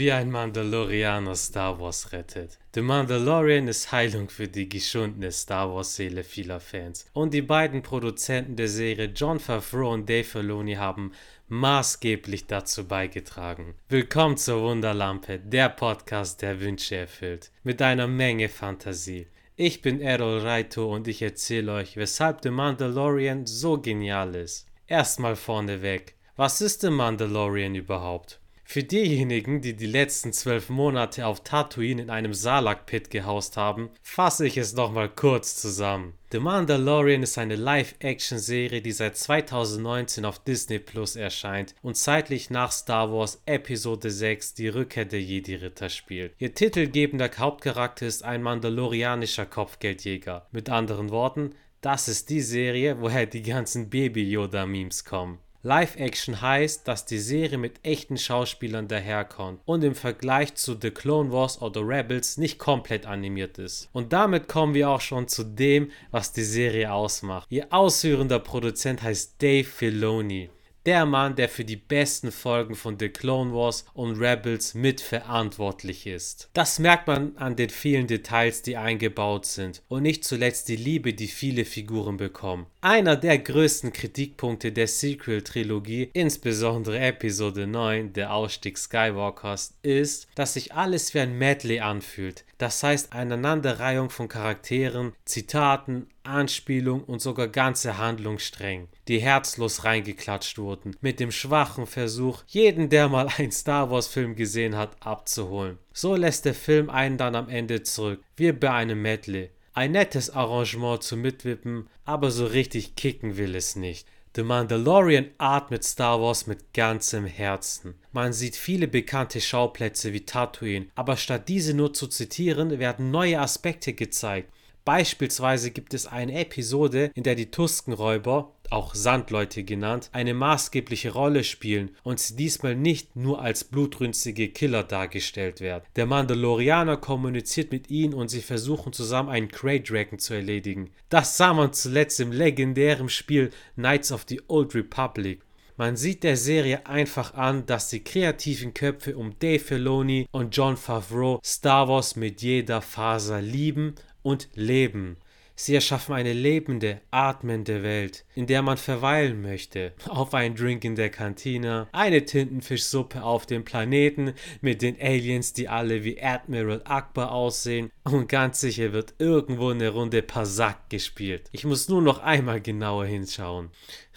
wie ein Mandalorianer Star Wars rettet. The Mandalorian ist Heilung für die geschundene Star Wars Seele vieler Fans. Und die beiden Produzenten der Serie John Favreau und Dave Filoni haben maßgeblich dazu beigetragen. Willkommen zur Wunderlampe, der Podcast, der Wünsche erfüllt. Mit einer Menge Fantasie. Ich bin Errol Raito und ich erzähle euch, weshalb The Mandalorian so genial ist. Erstmal vorneweg. Was ist The Mandalorian überhaupt? Für diejenigen, die die letzten zwölf Monate auf Tatooine in einem Salak-Pit gehaust haben, fasse ich es nochmal kurz zusammen. The Mandalorian ist eine Live-Action-Serie, die seit 2019 auf Disney Plus erscheint und zeitlich nach Star Wars Episode 6 die Rückkehr der Jedi-Ritter spielt. Ihr titelgebender Hauptcharakter ist ein mandalorianischer Kopfgeldjäger. Mit anderen Worten, das ist die Serie, woher die ganzen Baby-Yoda-Memes kommen. Live-Action heißt, dass die Serie mit echten Schauspielern daherkommt und im Vergleich zu The Clone Wars oder Rebels nicht komplett animiert ist. Und damit kommen wir auch schon zu dem, was die Serie ausmacht. Ihr ausführender Produzent heißt Dave Filoni der Mann, der für die besten Folgen von The Clone Wars und Rebels mitverantwortlich ist. Das merkt man an den vielen Details, die eingebaut sind und nicht zuletzt die Liebe, die viele Figuren bekommen. Einer der größten Kritikpunkte der Sequel-Trilogie, insbesondere Episode 9, der Ausstieg Skywalkers, ist, dass sich alles wie ein Medley anfühlt. Das heißt, Aneinanderreihung von Charakteren, Zitaten, Anspielung und sogar ganze Handlungssträngen, die herzlos reingeklatscht wurden, mit dem schwachen Versuch, jeden, der mal einen Star Wars-Film gesehen hat, abzuholen. So lässt der Film einen dann am Ende zurück, wie bei einem Medley. Ein nettes Arrangement zum Mitwippen, aber so richtig kicken will es nicht. The Mandalorian atmet Star Wars mit ganzem Herzen. Man sieht viele bekannte Schauplätze wie Tatooine, aber statt diese nur zu zitieren, werden neue Aspekte gezeigt. Beispielsweise gibt es eine Episode, in der die Tuskenräuber, auch Sandleute genannt, eine maßgebliche Rolle spielen und sie diesmal nicht nur als blutrünstige Killer dargestellt werden. Der Mandalorianer kommuniziert mit ihnen und sie versuchen zusammen einen Grey Dragon zu erledigen. Das sah man zuletzt im legendären Spiel Knights of the Old Republic. Man sieht der Serie einfach an, dass die kreativen Köpfe um Dave Filoni und John Favreau Star Wars mit jeder Faser lieben und leben. Sie erschaffen eine lebende, atmende Welt, in der man verweilen möchte. Auf einen Drink in der Kantine, eine Tintenfischsuppe auf dem Planeten mit den Aliens, die alle wie Admiral Akbar aussehen. Und ganz sicher wird irgendwo eine Runde Pasak gespielt. Ich muss nur noch einmal genauer hinschauen.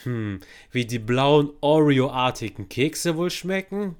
Hm, wie die blauen Oreo-artigen Kekse wohl schmecken?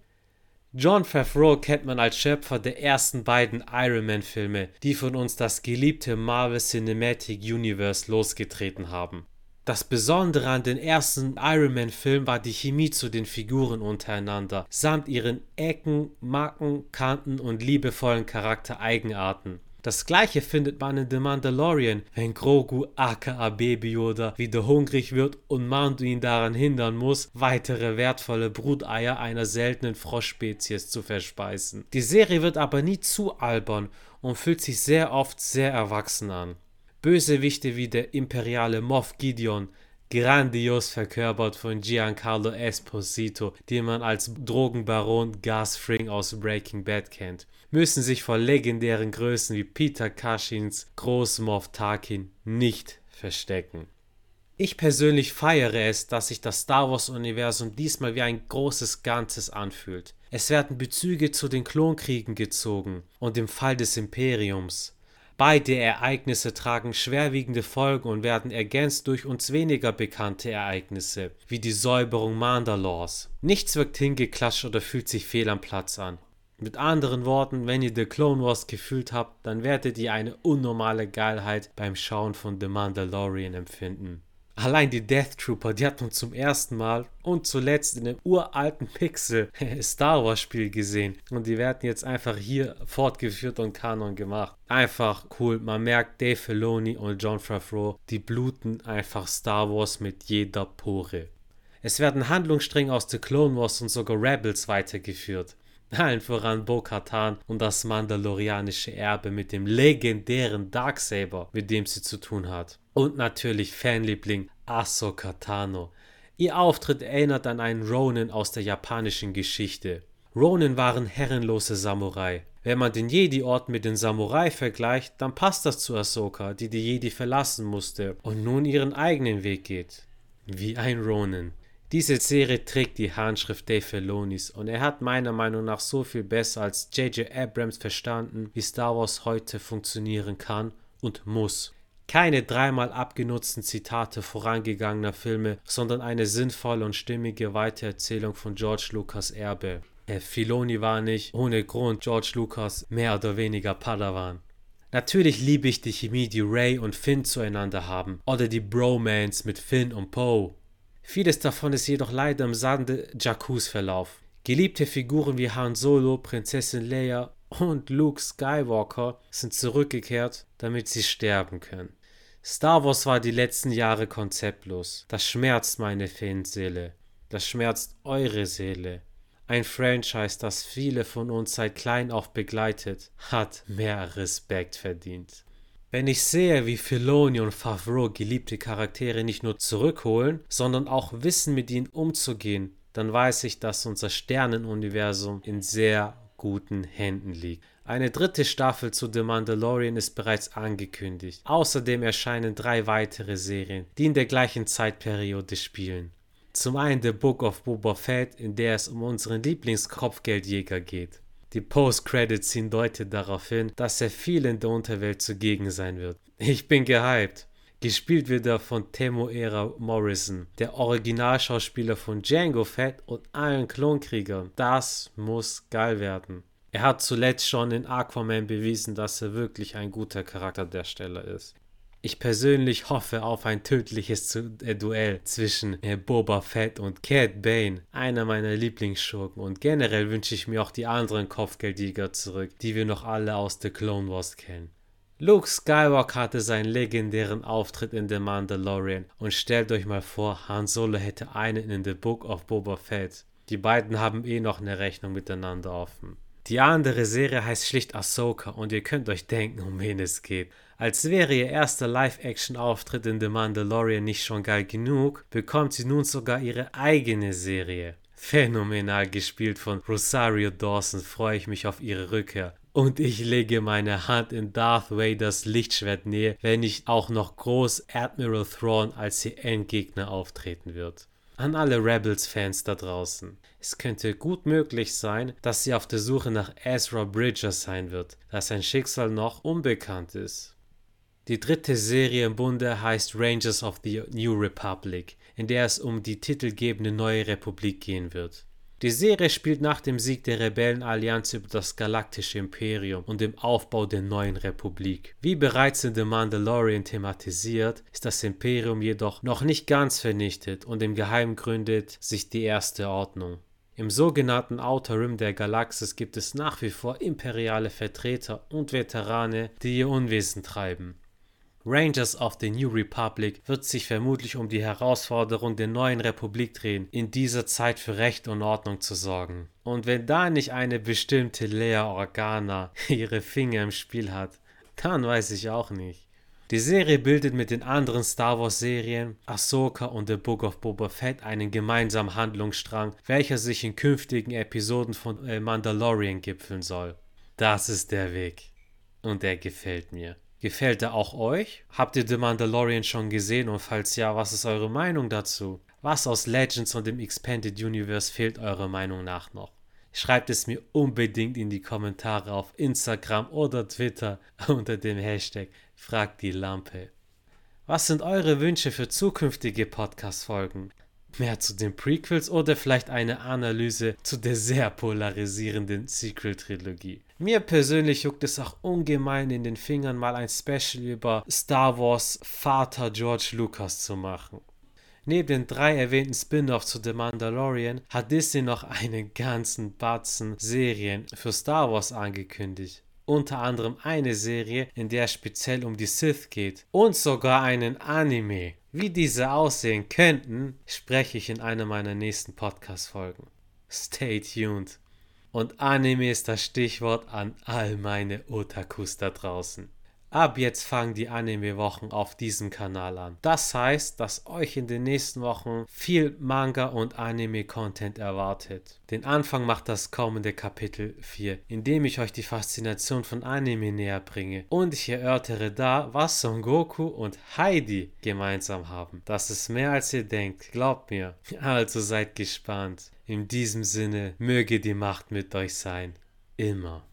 John Favreau kennt man als Schöpfer der ersten beiden Iron Man-Filme, die von uns das geliebte Marvel Cinematic Universe losgetreten haben. Das Besondere an den ersten Iron Man-Film war die Chemie zu den Figuren untereinander, samt ihren Ecken, Macken, Kanten und liebevollen Charaktereigenarten. Das gleiche findet man in The Mandalorian, wenn Grogu aka Baby Yoda wieder hungrig wird und Mando ihn daran hindern muss, weitere wertvolle Bruteier einer seltenen Froschspezies zu verspeisen. Die Serie wird aber nie zu albern und fühlt sich sehr oft sehr erwachsen an. Bösewichte wie der imperiale Moff Gideon, grandios verkörpert von Giancarlo Esposito, den man als Drogenbaron Gas Fring aus Breaking Bad kennt müssen sich vor legendären Größen wie Peter Cushings Großmoff Tarkin nicht verstecken. Ich persönlich feiere es, dass sich das Star Wars-Universum diesmal wie ein großes Ganzes anfühlt. Es werden Bezüge zu den Klonkriegen gezogen und dem Fall des Imperiums. Beide Ereignisse tragen schwerwiegende Folgen und werden ergänzt durch uns weniger bekannte Ereignisse, wie die Säuberung Mandalors. Nichts wirkt hingeklatscht oder fühlt sich fehl am Platz an. Mit anderen Worten, wenn ihr The Clone Wars gefühlt habt, dann werdet ihr eine unnormale Geilheit beim Schauen von The Mandalorian empfinden. Allein die Death Trooper, die hat man zum ersten Mal und zuletzt in dem uralten Pixel Star Wars Spiel gesehen. Und die werden jetzt einfach hier fortgeführt und Kanon gemacht. Einfach cool. Man merkt Dave Filoni und John Favreau, die bluten einfach Star Wars mit jeder Pore. Es werden Handlungsstränge aus The Clone Wars und sogar Rebels weitergeführt. Allen voran Bo-Katan und das mandalorianische Erbe mit dem legendären Darksaber, mit dem sie zu tun hat. Und natürlich Fanliebling Ahsoka Tano. Ihr Auftritt erinnert an einen Ronin aus der japanischen Geschichte. Ronin waren herrenlose Samurai. Wenn man den Jedi-Ort mit den Samurai vergleicht, dann passt das zu Ahsoka, die die Jedi verlassen musste und nun ihren eigenen Weg geht. Wie ein Ronin. Diese Serie trägt die Handschrift Dave Filonis und er hat meiner Meinung nach so viel besser als J.J. Abrams verstanden, wie Star Wars heute funktionieren kann und muss. Keine dreimal abgenutzten Zitate vorangegangener Filme, sondern eine sinnvolle und stimmige Weitererzählung von George Lucas Erbe. Herr Filoni war nicht ohne Grund George Lucas mehr oder weniger Padawan. Natürlich liebe ich die Chemie, die Ray und Finn zueinander haben, oder die Bromance mit Finn und Poe. Vieles davon ist jedoch leider im Sande Jakkus Verlauf. Geliebte Figuren wie Han Solo, Prinzessin Leia und Luke Skywalker sind zurückgekehrt, damit sie sterben können. Star Wars war die letzten Jahre konzeptlos. Das schmerzt meine Fanseele. Das schmerzt eure Seele. Ein Franchise, das viele von uns seit klein auf begleitet, hat mehr Respekt verdient. Wenn ich sehe, wie Filoni und Favreau geliebte Charaktere nicht nur zurückholen, sondern auch wissen, mit ihnen umzugehen, dann weiß ich, dass unser Sternenuniversum in sehr guten Händen liegt. Eine dritte Staffel zu The Mandalorian ist bereits angekündigt. Außerdem erscheinen drei weitere Serien, die in der gleichen Zeitperiode spielen. Zum einen The Book of Boba Fett, in der es um unseren Lieblingskopfgeldjäger geht. Die Post-Credit-Scene deutet darauf hin, dass er viel in der Unterwelt zugegen sein wird. Ich bin gehypt. Gespielt wird er von Temuera Morrison, der Originalschauspieler von Django Fett und allen Klonkriegern. Das muss geil werden. Er hat zuletzt schon in Aquaman bewiesen, dass er wirklich ein guter Charakterdarsteller ist. Ich persönlich hoffe auf ein tödliches äh, Duell zwischen äh, Boba Fett und Cat Bane, einer meiner Lieblingsschurken. Und generell wünsche ich mir auch die anderen Kopfgeldjäger zurück, die wir noch alle aus The Clone Wars kennen. Luke Skywalker hatte seinen legendären Auftritt in The Mandalorian und stellt euch mal vor, Han Solo hätte einen in The Book of Boba Fett. Die beiden haben eh noch eine Rechnung miteinander offen. Die andere Serie heißt schlicht Ahsoka und ihr könnt euch denken, um wen es geht. Als wäre ihr erster Live-Action-Auftritt in The Mandalorian nicht schon geil genug, bekommt sie nun sogar ihre eigene Serie. Phänomenal gespielt von Rosario Dawson freue ich mich auf ihre Rückkehr. Und ich lege meine Hand in Darth Vaders Lichtschwert nähe, wenn nicht auch noch groß Admiral Thrawn als ihr Endgegner auftreten wird. An alle Rebels-Fans da draußen. Es könnte gut möglich sein, dass sie auf der Suche nach Ezra Bridger sein wird, da sein Schicksal noch unbekannt ist. Die dritte Serie im Bunde heißt Rangers of the New Republic, in der es um die titelgebende neue Republik gehen wird. Die Serie spielt nach dem Sieg der Rebellenallianz über das galaktische Imperium und dem Aufbau der neuen Republik. Wie bereits in The Mandalorian thematisiert, ist das Imperium jedoch noch nicht ganz vernichtet und im Geheim gründet sich die erste Ordnung. Im sogenannten Outer Rim der Galaxis gibt es nach wie vor imperiale Vertreter und Veterane, die ihr Unwesen treiben. Rangers of the New Republic wird sich vermutlich um die Herausforderung der neuen Republik drehen, in dieser Zeit für Recht und Ordnung zu sorgen. Und wenn da nicht eine bestimmte Lea Organa ihre Finger im Spiel hat, dann weiß ich auch nicht. Die Serie bildet mit den anderen Star Wars Serien, Ahsoka und The Book of Boba Fett einen gemeinsamen Handlungsstrang, welcher sich in künftigen Episoden von Mandalorian gipfeln soll. Das ist der Weg. Und er gefällt mir. Gefällt er auch euch? Habt ihr The Mandalorian schon gesehen und falls ja, was ist eure Meinung dazu? Was aus Legends und dem Expanded Universe fehlt eurer Meinung nach noch? Schreibt es mir unbedingt in die Kommentare auf Instagram oder Twitter unter dem Hashtag Frag die Lampe. Was sind eure Wünsche für zukünftige Podcast-Folgen? Mehr zu den Prequels oder vielleicht eine Analyse zu der sehr polarisierenden Sequel-Trilogie? Mir persönlich juckt es auch ungemein in den Fingern, mal ein Special über Star Wars Vater George Lucas zu machen. Neben den drei erwähnten Spin-offs zu The Mandalorian hat Disney noch einen ganzen Batzen Serien für Star Wars angekündigt. Unter anderem eine Serie, in der es speziell um die Sith geht. Und sogar einen Anime. Wie diese aussehen könnten, spreche ich in einer meiner nächsten Podcast-Folgen. Stay tuned. Und Anime ist das Stichwort an all meine Otakus da draußen. Ab jetzt fangen die Anime-Wochen auf diesem Kanal an. Das heißt, dass euch in den nächsten Wochen viel Manga und Anime-Content erwartet. Den Anfang macht das kommende Kapitel 4, in dem ich euch die Faszination von Anime näher bringe und ich erörtere da, was Son Goku und Heidi gemeinsam haben. Das ist mehr als ihr denkt, glaubt mir. Also seid gespannt. In diesem Sinne, möge die Macht mit euch sein. Immer.